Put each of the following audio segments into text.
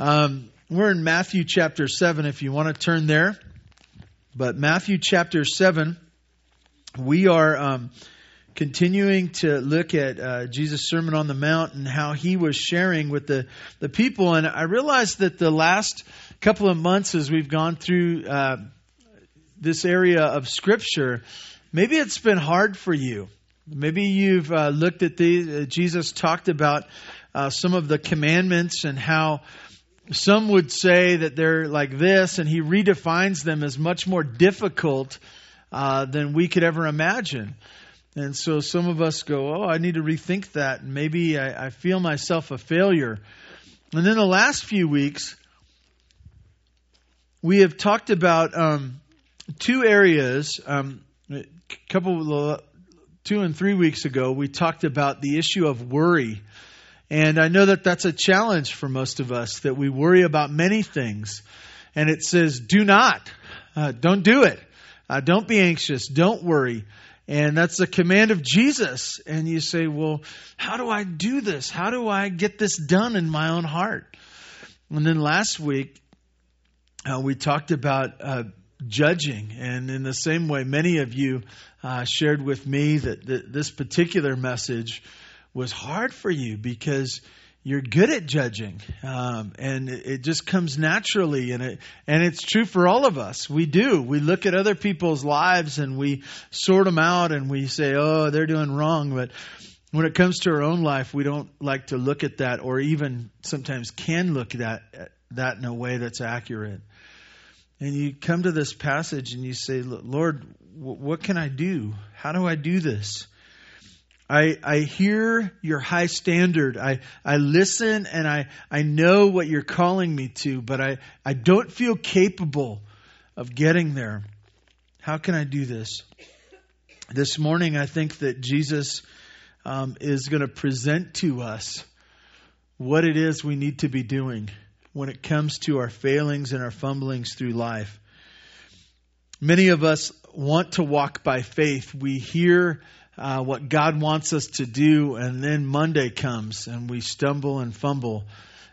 Um, we're in Matthew chapter 7 if you want to turn there. But Matthew chapter 7, we are um, continuing to look at uh, Jesus' Sermon on the Mount and how he was sharing with the, the people. And I realized that the last couple of months as we've gone through uh, this area of Scripture, maybe it's been hard for you. Maybe you've uh, looked at the, uh, Jesus talked about uh, some of the commandments and how some would say that they're like this, and he redefines them as much more difficult uh, than we could ever imagine. And so some of us go, Oh, I need to rethink that. Maybe I, I feel myself a failure. And then the last few weeks, we have talked about um, two areas. Um, a couple, two and three weeks ago, we talked about the issue of worry and I know that that's a challenge for most of us that we worry about many things. And it says, do not, uh, don't do it. Uh, don't be anxious. Don't worry. And that's the command of Jesus. And you say, well, how do I do this? How do I get this done in my own heart? And then last week, uh, we talked about uh, judging. And in the same way, many of you uh, shared with me that, that this particular message was hard for you because you're good at judging, um, and it, just comes naturally, and it and it's true for all of us. We do. We look at other people's lives and we sort them out, and we say, "Oh, they're doing wrong," but when it comes to our own life, we don't like to look at that, or even sometimes can look at that, that in a way that's accurate. And you come to this passage and you say, Lord, what can I do? How do I do this? I, I hear your high standard. I, I listen and I, I know what you're calling me to, but I, I don't feel capable of getting there. How can I do this? This morning, I think that Jesus um, is going to present to us what it is we need to be doing when it comes to our failings and our fumblings through life. Many of us want to walk by faith. We hear uh, what God wants us to do, and then Monday comes and we stumble and fumble.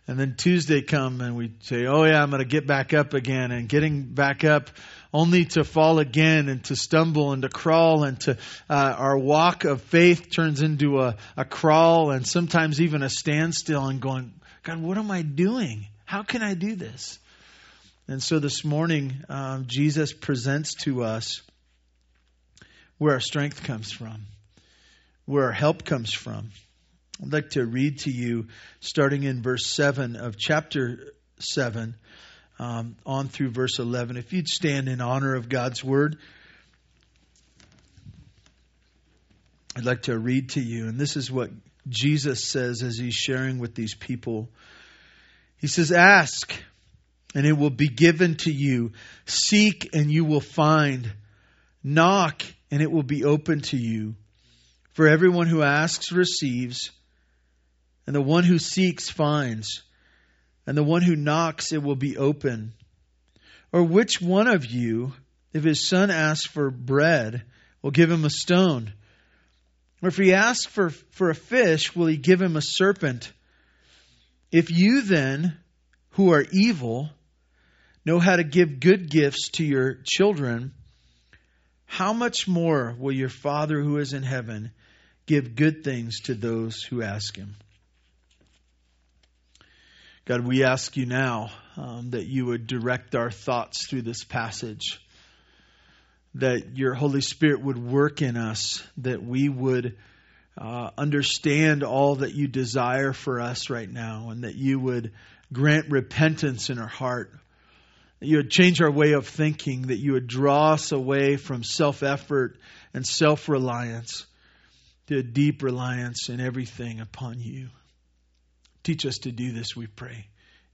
And then Tuesday come and we say, "Oh yeah, I'm going to get back up again." And getting back up, only to fall again and to stumble and to crawl and to uh, our walk of faith turns into a, a crawl and sometimes even a standstill and going, "God, what am I doing? How can I do this?" And so this morning, um, Jesus presents to us where our strength comes from where our help comes from. I'd like to read to you, starting in verse 7 of chapter 7, um, on through verse 11. If you'd stand in honor of God's word, I'd like to read to you. And this is what Jesus says as he's sharing with these people. He says, Ask, and it will be given to you. Seek, and you will find. Knock, and it will be open to you. For everyone who asks receives, and the one who seeks finds, and the one who knocks it will be open. Or which one of you, if his son asks for bread, will give him a stone? Or if he asks for, for a fish, will he give him a serpent? If you then, who are evil, know how to give good gifts to your children, how much more will your Father who is in heaven give good things to those who ask Him. God, we ask you now um, that you would direct our thoughts through this passage, that your Holy Spirit would work in us, that we would uh, understand all that you desire for us right now, and that you would grant repentance in our heart. That you would change our way of thinking, that you would draw us away from self effort and self reliance to a deep reliance in everything upon you. Teach us to do this, we pray.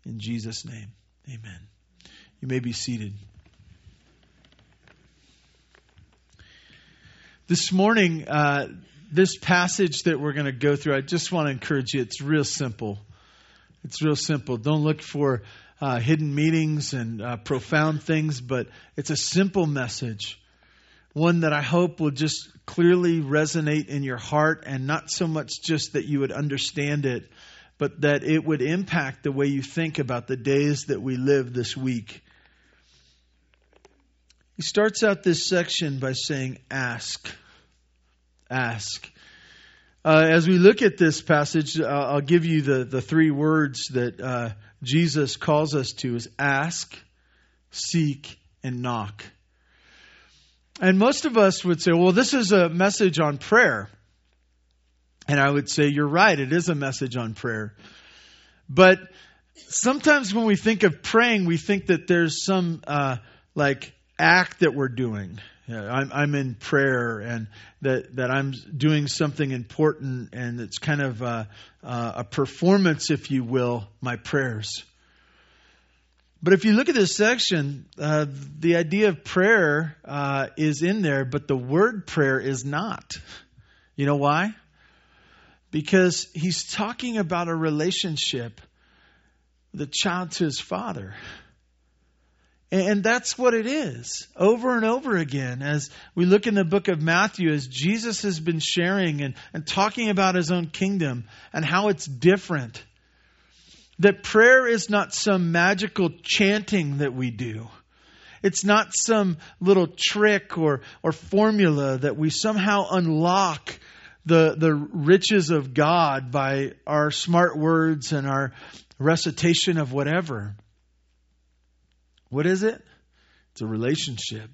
In Jesus' name, amen. You may be seated. This morning, uh, this passage that we're going to go through, I just want to encourage you. It's real simple. It's real simple. Don't look for uh, hidden meanings and uh, profound things, but it's a simple message one that I hope will just clearly resonate in your heart and not so much just that you would understand it, but that it would impact the way you think about the days that we live this week. He starts out this section by saying, Ask. Ask. Uh, as we look at this passage, uh, I'll give you the, the three words that uh, Jesus calls us to is ask, seek, and knock. And most of us would say, well, this is a message on prayer. And I would say, you're right, it is a message on prayer. But sometimes when we think of praying, we think that there's some uh, like act that we're doing. I'm, I'm in prayer and that, that I'm doing something important and it's kind of a, a performance, if you will, my prayers. But if you look at this section, uh, the idea of prayer uh, is in there, but the word prayer is not. You know why? Because he's talking about a relationship, the child to his father. And that's what it is over and over again. As we look in the book of Matthew, as Jesus has been sharing and, and talking about his own kingdom and how it's different. That prayer is not some magical chanting that we do. It's not some little trick or, or formula that we somehow unlock the, the riches of God by our smart words and our recitation of whatever. What is it? It's a relationship.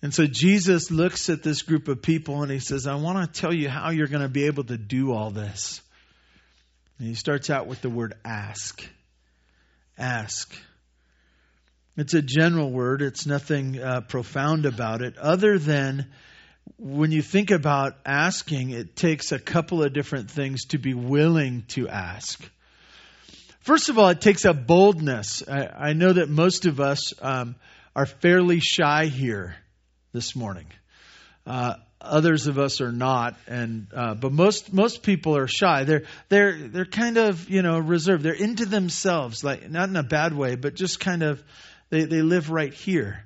And so Jesus looks at this group of people and he says, I want to tell you how you're going to be able to do all this. And he starts out with the word ask. Ask. It's a general word, it's nothing uh, profound about it, other than when you think about asking, it takes a couple of different things to be willing to ask. First of all, it takes a boldness. I, I know that most of us um, are fairly shy here this morning. Uh, others of us are not, and uh, but most most people are shy. They're they're they're kind of you know reserved. They're into themselves, like not in a bad way, but just kind of they they live right here.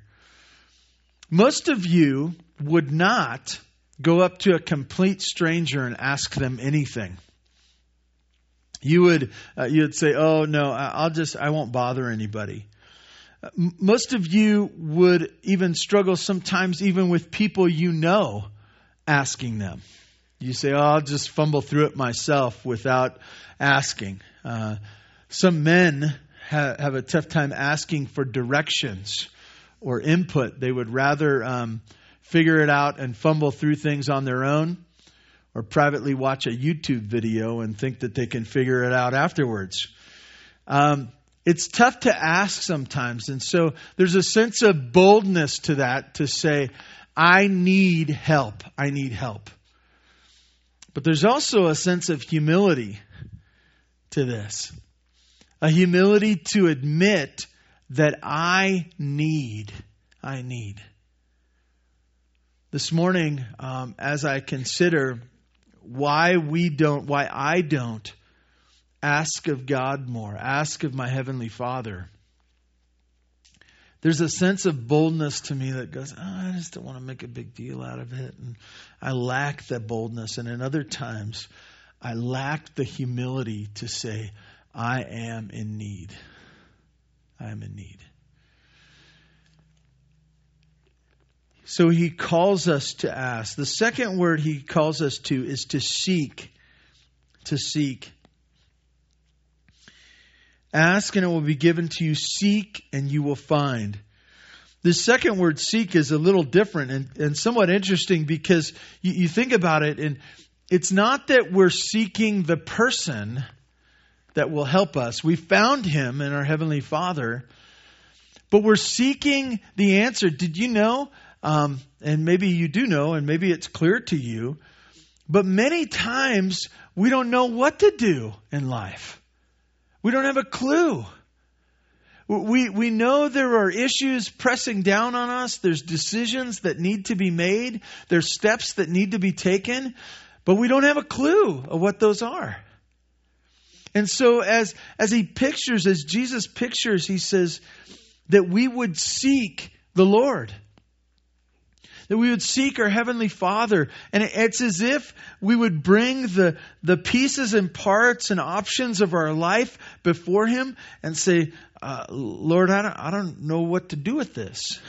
Most of you would not go up to a complete stranger and ask them anything you would uh, you would say, "Oh no, I'll just I won't bother anybody." Most of you would even struggle sometimes even with people you know asking them. You say, "Oh, I'll just fumble through it myself without asking." Uh, some men ha- have a tough time asking for directions or input. They would rather um, figure it out and fumble through things on their own or privately watch a YouTube video and think that they can figure it out afterwards. Um, it's tough to ask sometimes. And so there's a sense of boldness to that to say, I need help. I need help. But there's also a sense of humility to this a humility to admit that I need. I need. This morning, um, as I consider why we don't, why I don't ask of God more, ask of my Heavenly Father. There's a sense of boldness to me that goes, oh, I just don't want to make a big deal out of it. And I lack that boldness. And in other times, I lack the humility to say, I am in need. I am in need. So he calls us to ask. The second word he calls us to is to seek. To seek. Ask and it will be given to you. Seek and you will find. The second word, seek, is a little different and, and somewhat interesting because you, you think about it, and it's not that we're seeking the person that will help us. We found him in our Heavenly Father, but we're seeking the answer. Did you know um, and maybe you do know, and maybe it's clear to you, but many times we don't know what to do in life. We don't have a clue. We, we know there are issues pressing down on us. There's decisions that need to be made. There's steps that need to be taken, but we don't have a clue of what those are. And so as, as he pictures, as Jesus pictures, he says that we would seek the Lord that we would seek our Heavenly Father. And it's as if we would bring the, the pieces and parts and options of our life before Him and say, uh, Lord, I don't, I don't know what to do with this.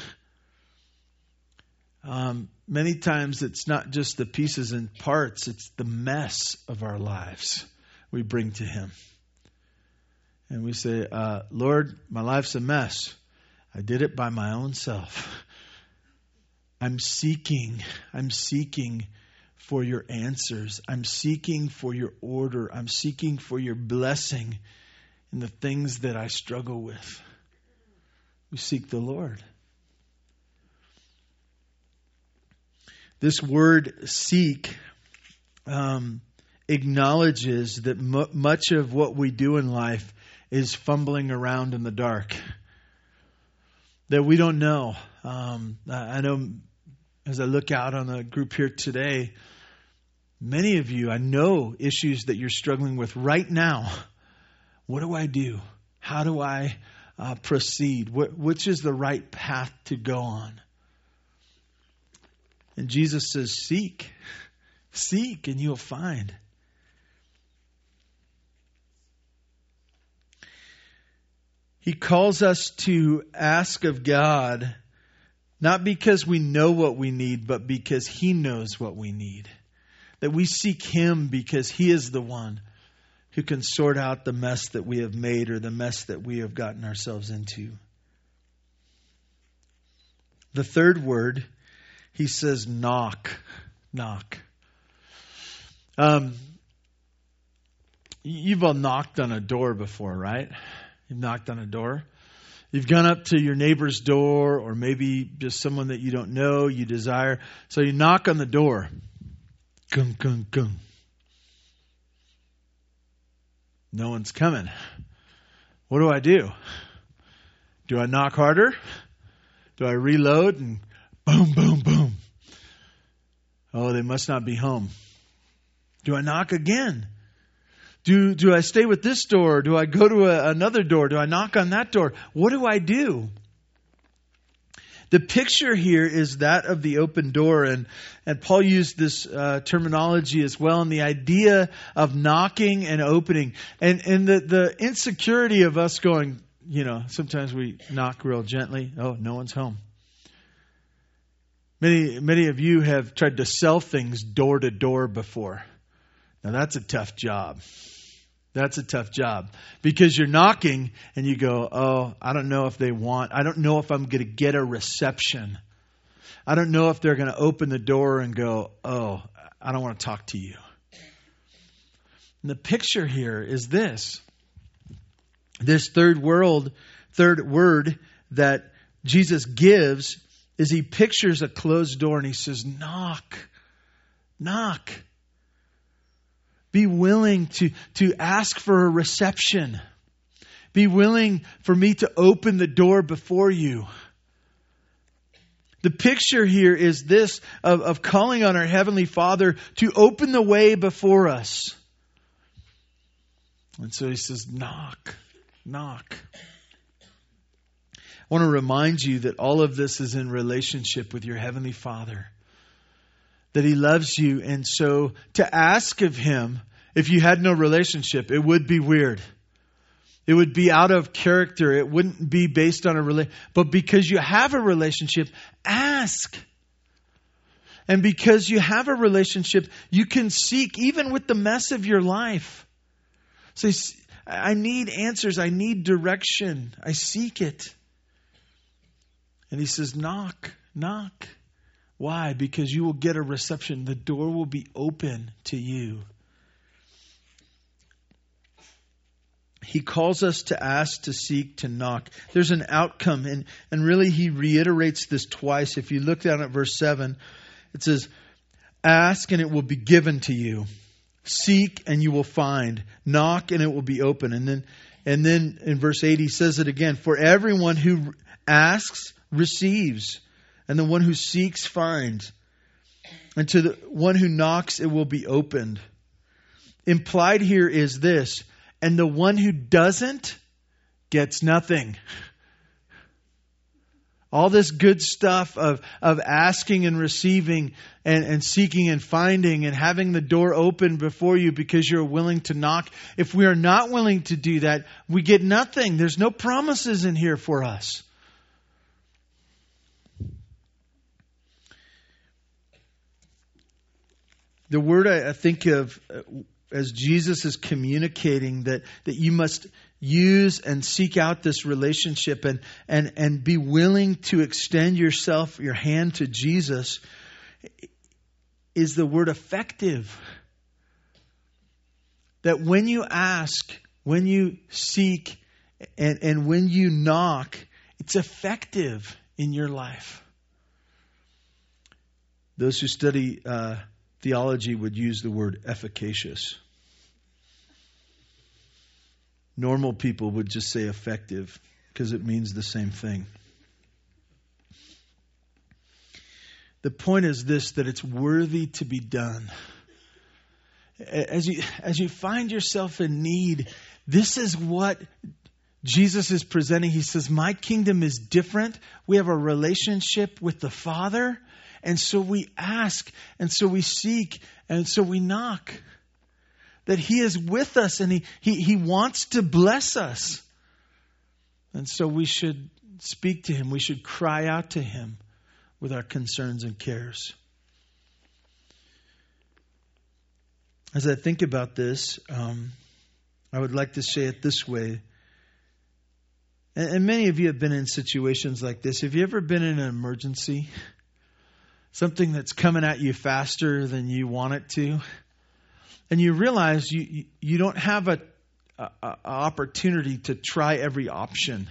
Um, many times it's not just the pieces and parts, it's the mess of our lives we bring to Him. And we say, uh, Lord, my life's a mess. I did it by my own self. I'm seeking, I'm seeking for your answers. I'm seeking for your order. I'm seeking for your blessing in the things that I struggle with. We seek the Lord. This word seek um, acknowledges that much of what we do in life is fumbling around in the dark. That we don't know. Um, I know as I look out on the group here today, many of you, I know issues that you're struggling with right now. What do I do? How do I uh, proceed? Wh- which is the right path to go on? And Jesus says, Seek, seek, and you'll find. He calls us to ask of God, not because we know what we need, but because He knows what we need. That we seek Him because He is the one who can sort out the mess that we have made or the mess that we have gotten ourselves into. The third word, he says, knock. Knock. Um, you've all knocked on a door before, right? You've knocked on a door. You've gone up to your neighbor's door or maybe just someone that you don't know, you desire. So you knock on the door. Gung, gung, gung. No one's coming. What do I do? Do I knock harder? Do I reload and boom, boom, boom? Oh, they must not be home. Do I knock again? Do, do I stay with this door? Do I go to a, another door? Do I knock on that door? What do I do? The picture here is that of the open door, and, and Paul used this uh, terminology as well, and the idea of knocking and opening, and, and the, the insecurity of us going, you know, sometimes we knock real gently. Oh, no one's home. Many, many of you have tried to sell things door to door before. Now that's a tough job. That's a tough job because you're knocking and you go, Oh, I don't know if they want, I don't know if I'm going to get a reception. I don't know if they're going to open the door and go, Oh, I don't want to talk to you. And the picture here is this this third world, third word that Jesus gives is he pictures a closed door and he says, Knock, knock. Be willing to, to ask for a reception. Be willing for me to open the door before you. The picture here is this of, of calling on our Heavenly Father to open the way before us. And so he says, Knock, knock. I want to remind you that all of this is in relationship with your Heavenly Father that he loves you. And so to ask of him, if you had no relationship, it would be weird. It would be out of character. It wouldn't be based on a relationship. But because you have a relationship, ask. And because you have a relationship, you can seek even with the mess of your life. Say, I need answers. I need direction. I seek it. And he says, knock, knock. Why? Because you will get a reception. The door will be open to you. He calls us to ask, to seek, to knock. There's an outcome, and, and really he reiterates this twice. If you look down at verse 7, it says, Ask and it will be given to you. Seek and you will find. Knock and it will be open. And then and then in verse 8 he says it again, for everyone who asks receives and the one who seeks finds. And to the one who knocks, it will be opened. Implied here is this, and the one who doesn't gets nothing. all this good stuff of, of asking and receiving and, and seeking and finding and having the door open before you because you're willing to knock. If we are not willing to do that, we get nothing. There's no promises in here for us. The word I, I think of uh, as Jesus is communicating that, that you must use and seek out this relationship and, and, and be willing to extend yourself, your hand to Jesus, is the word effective. That when you ask, when you seek, and, and when you knock, it's effective in your life. Those who study uh, theology would use the word efficacious. Normal people would just say effective because it means the same thing. The point is this that it's worthy to be done. As you, as you find yourself in need, this is what Jesus is presenting. He says, My kingdom is different. We have a relationship with the Father. And so we ask, and so we seek, and so we knock. That He is with us and He, he, he wants to bless us. And so we should speak to Him, we should cry out to Him with our concerns and cares. As I think about this, um, I would like to say it this way. And, and many of you have been in situations like this. Have you ever been in an emergency? Something that's coming at you faster than you want it to, and you realize you you don't have a, a, a opportunity to try every option.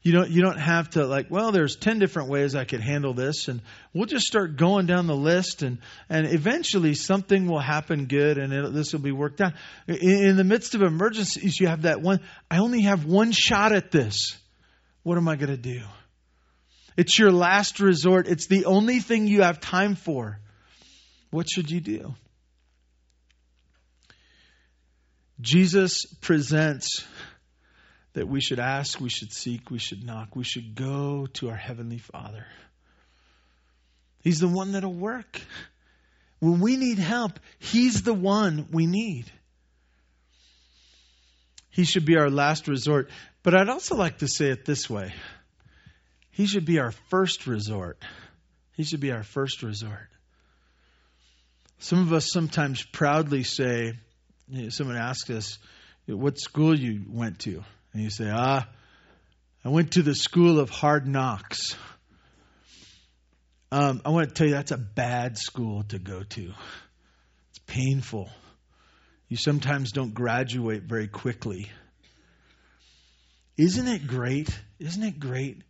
You don't you don't have to like well there's 10 different ways I could handle this and we'll just start going down the list and and eventually something will happen good and this will be worked out. In, in the midst of emergencies you have that one I only have one shot at this. What am I going to do? It's your last resort. It's the only thing you have time for. What should you do? Jesus presents that we should ask, we should seek, we should knock, we should go to our Heavenly Father. He's the one that'll work. When we need help, He's the one we need. He should be our last resort. But I'd also like to say it this way he should be our first resort. He should be our first resort. Some of us sometimes proudly say, you know, someone asks us, what school you went to? And you say, ah, I went to the school of hard knocks. Um, I want to tell you that's a bad school to go to. It's painful. You sometimes don't graduate very quickly. Isn't it great? Isn't it great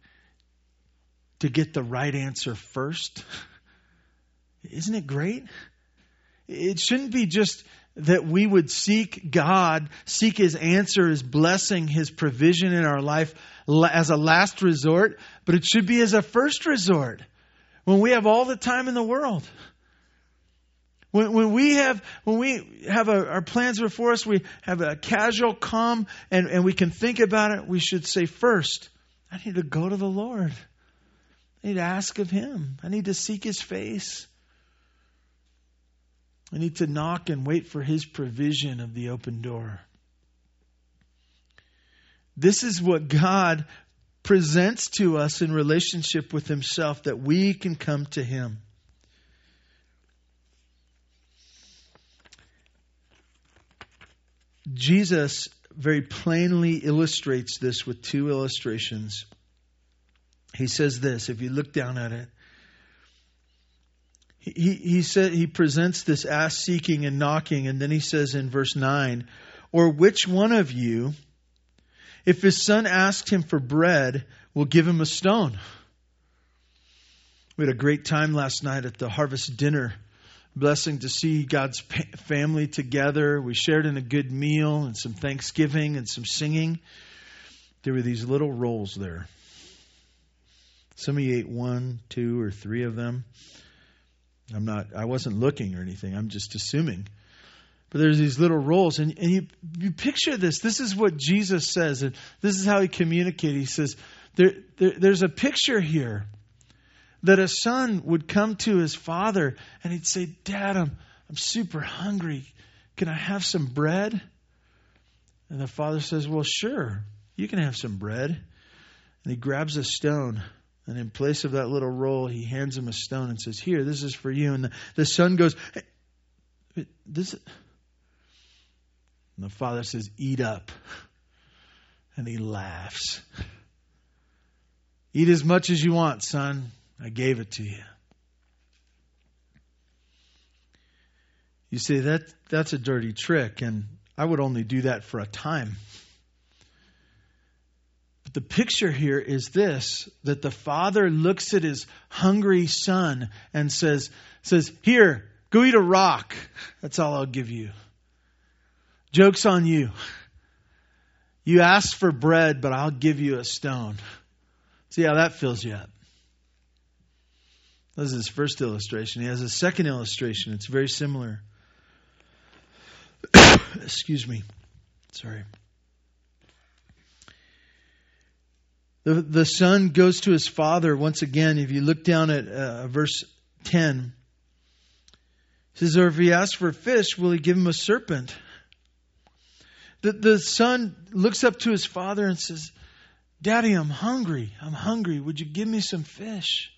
to get the right answer first. Isn't it great? It shouldn't be just that we would seek God, seek His answer, His blessing, His provision in our life as a last resort, but it should be as a first resort when we have all the time in the world. When, when we have when we have a, our plans before us, we have a casual calm, and, and we can think about it. We should say first, I need to go to the Lord. I need to ask of Him. I need to seek His face. I need to knock and wait for His provision of the open door. This is what God presents to us in relationship with Himself that we can come to Him. Jesus very plainly illustrates this with two illustrations he says this, if you look down at it. He, he, said, he presents this ask, seeking, and knocking, and then he says in verse 9, Or which one of you, if his son asks him for bread, will give him a stone? We had a great time last night at the harvest dinner. Blessing to see God's family together. We shared in a good meal and some thanksgiving and some singing. There were these little rolls there. Some of you ate one, two, or three of them. I'm not, I wasn't looking or anything. I'm just assuming. But there's these little rolls, and, and you, you picture this. This is what Jesus says, and this is how he communicated. He says, There, there, there's a picture here that a son would come to his father and he'd say, Dad, I'm, I'm super hungry. Can I have some bread? And the father says, Well, sure, you can have some bread. And he grabs a stone. And in place of that little roll, he hands him a stone and says, Here, this is for you. And the, the son goes, hey, this. And the father says, Eat up. And he laughs. Eat as much as you want, son. I gave it to you. You see, that that's a dirty trick, and I would only do that for a time. The picture here is this that the father looks at his hungry son and says, says, Here, go eat a rock. That's all I'll give you. Joke's on you. You asked for bread, but I'll give you a stone. See how that fills you up. This is his first illustration. He has a second illustration. It's very similar. Excuse me. Sorry. The, the son goes to his father once again. If you look down at uh, verse 10, says, Or if he asks for a fish, will he give him a serpent? The, the son looks up to his father and says, Daddy, I'm hungry. I'm hungry. Would you give me some fish?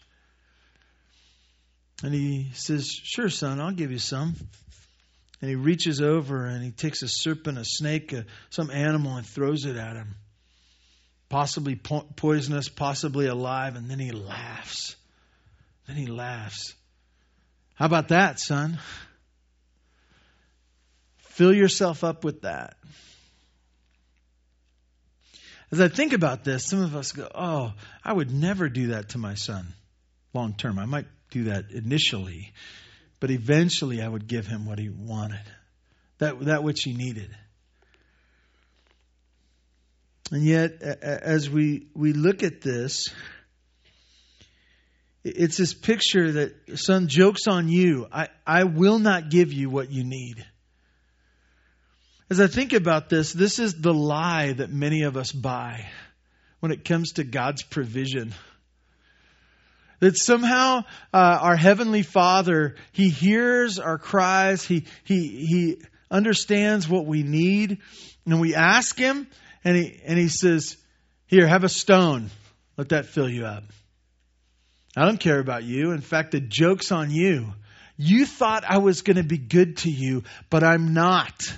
And he says, Sure, son, I'll give you some. And he reaches over and he takes a serpent, a snake, a, some animal, and throws it at him. Possibly po- poisonous, possibly alive, and then he laughs. Then he laughs. How about that, son? Fill yourself up with that. As I think about this, some of us go, Oh, I would never do that to my son long term. I might do that initially, but eventually I would give him what he wanted, that, that which he needed. And yet, as we, we look at this, it's this picture that, son, joke's on you. I, I will not give you what you need. As I think about this, this is the lie that many of us buy when it comes to God's provision. That somehow uh, our Heavenly Father, He hears our cries, He, He, He understands what we need, and we ask Him, and He, and he says, Here, have a stone. Let that fill you up. I don't care about you. In fact, the joke's on you. You thought I was going to be good to you, but I'm not.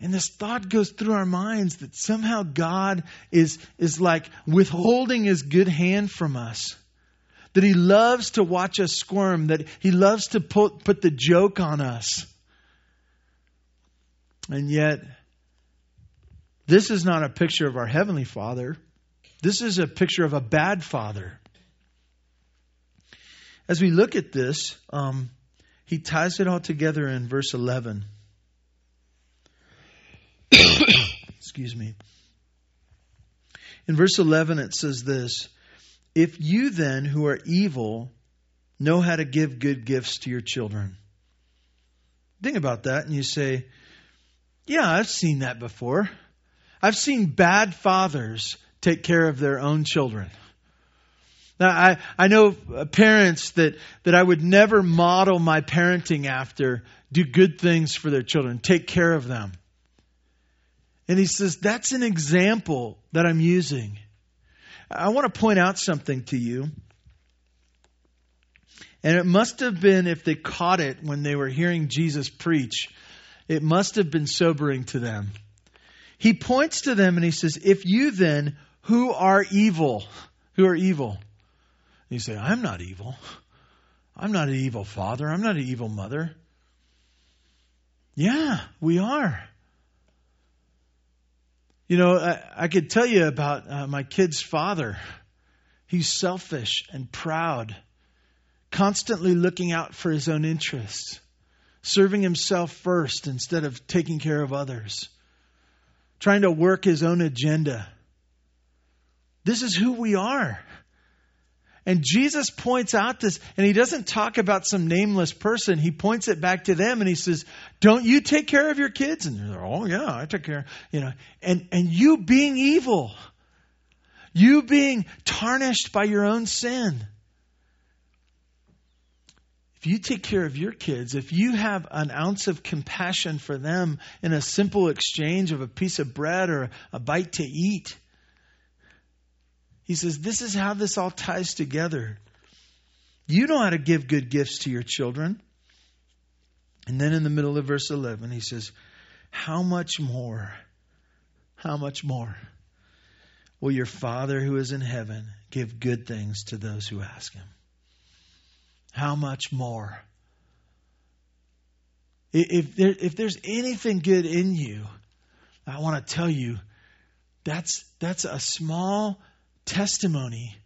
And this thought goes through our minds that somehow God is, is like withholding his good hand from us. That he loves to watch us squirm, that he loves to put, put the joke on us. And yet, this is not a picture of our Heavenly Father. This is a picture of a bad father. As we look at this, um, he ties it all together in verse 11. Excuse me. In verse 11, it says this If you then, who are evil, know how to give good gifts to your children. Think about that and you say, Yeah, I've seen that before. I've seen bad fathers take care of their own children. Now, I, I know parents that, that I would never model my parenting after do good things for their children, take care of them. And he says, That's an example that I'm using. I want to point out something to you. And it must have been, if they caught it when they were hearing Jesus preach, it must have been sobering to them. He points to them and he says, If you then, who are evil, who are evil? And you say, I'm not evil. I'm not an evil father. I'm not an evil mother. Yeah, we are. You know, I, I could tell you about uh, my kid's father. He's selfish and proud, constantly looking out for his own interests, serving himself first instead of taking care of others, trying to work his own agenda. This is who we are. And Jesus points out this, and he doesn't talk about some nameless person. He points it back to them and he says, Don't you take care of your kids? And they're like, Oh, yeah, I take care. You know, and, and you being evil, You being tarnished by your own sin. If you take care of your kids, if you have an ounce of compassion for them in a simple exchange of a piece of bread or a bite to eat, he says, This is how this all ties together. You know how to give good gifts to your children. And then in the middle of verse 11, he says, How much more, how much more will your Father who is in heaven give good things to those who ask him? How much more? If, there, if there's anything good in you, I want to tell you that's, that's a small testimony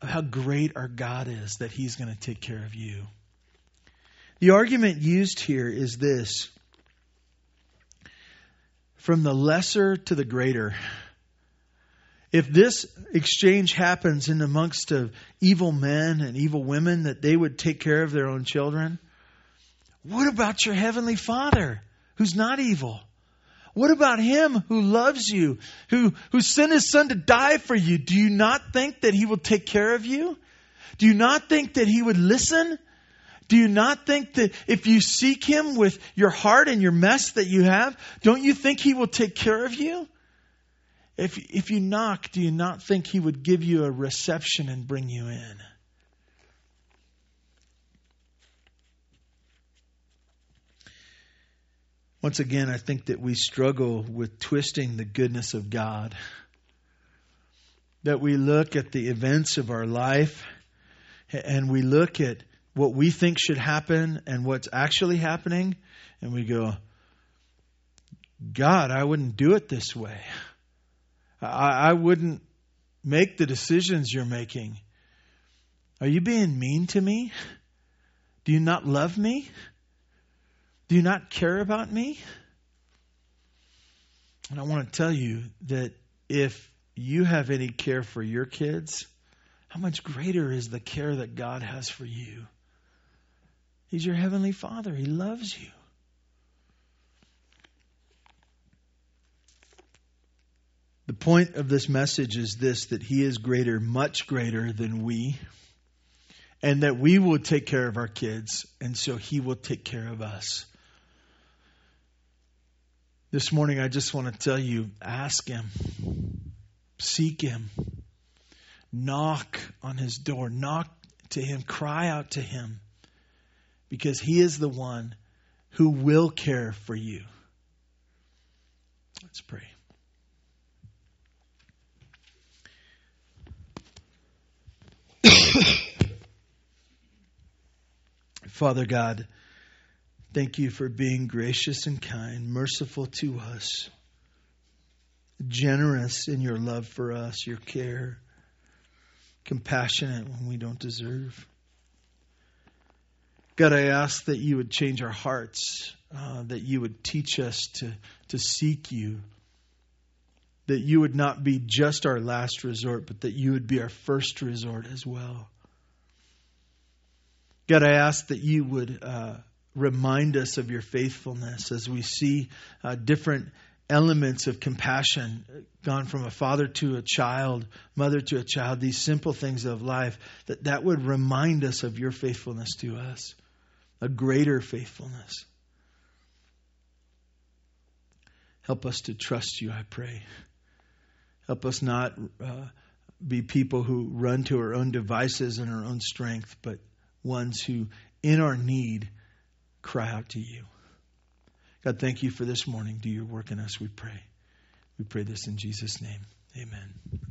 of how great our God is that He's going to take care of you. The argument used here is this from the lesser to the greater. If this exchange happens in amongst of evil men and evil women that they would take care of their own children, what about your heavenly Father who's not evil? What about him who loves you, who, who sent his son to die for you? Do you not think that he will take care of you? Do you not think that he would listen? Do you not think that if you seek Him with your heart and your mess that you have, don't you think He will take care of you? If, if you knock, do you not think He would give you a reception and bring you in? Once again, I think that we struggle with twisting the goodness of God. That we look at the events of our life and we look at what we think should happen and what's actually happening, and we go, God, I wouldn't do it this way. I, I wouldn't make the decisions you're making. Are you being mean to me? Do you not love me? Do you not care about me? And I want to tell you that if you have any care for your kids, how much greater is the care that God has for you? He's your heavenly Father. He loves you. The point of this message is this that He is greater, much greater than we, and that we will take care of our kids, and so He will take care of us. This morning, I just want to tell you ask Him, seek Him, knock on His door, knock to Him, cry out to Him because He is the one who will care for you. Let's pray. Father God, thank you for being gracious and kind, merciful to us, generous in your love for us, your care, compassionate when we don't deserve. God, I ask that you would change our hearts, uh, that you would teach us to, to seek you, that you would not be just our last resort, but that you would be our first resort as well. God, I ask that you would uh, remind us of your faithfulness as we see uh, different elements of compassion gone from a father to a child, mother to a child, these simple things of life, that that would remind us of your faithfulness to us a greater faithfulness. Help us to trust you, I pray. Help us not uh, be people who run to our own devices and our own strength, but ones who, in our need, cry out to you. God, thank you for this morning. Do your work in us, we pray. We pray this in Jesus' name. Amen.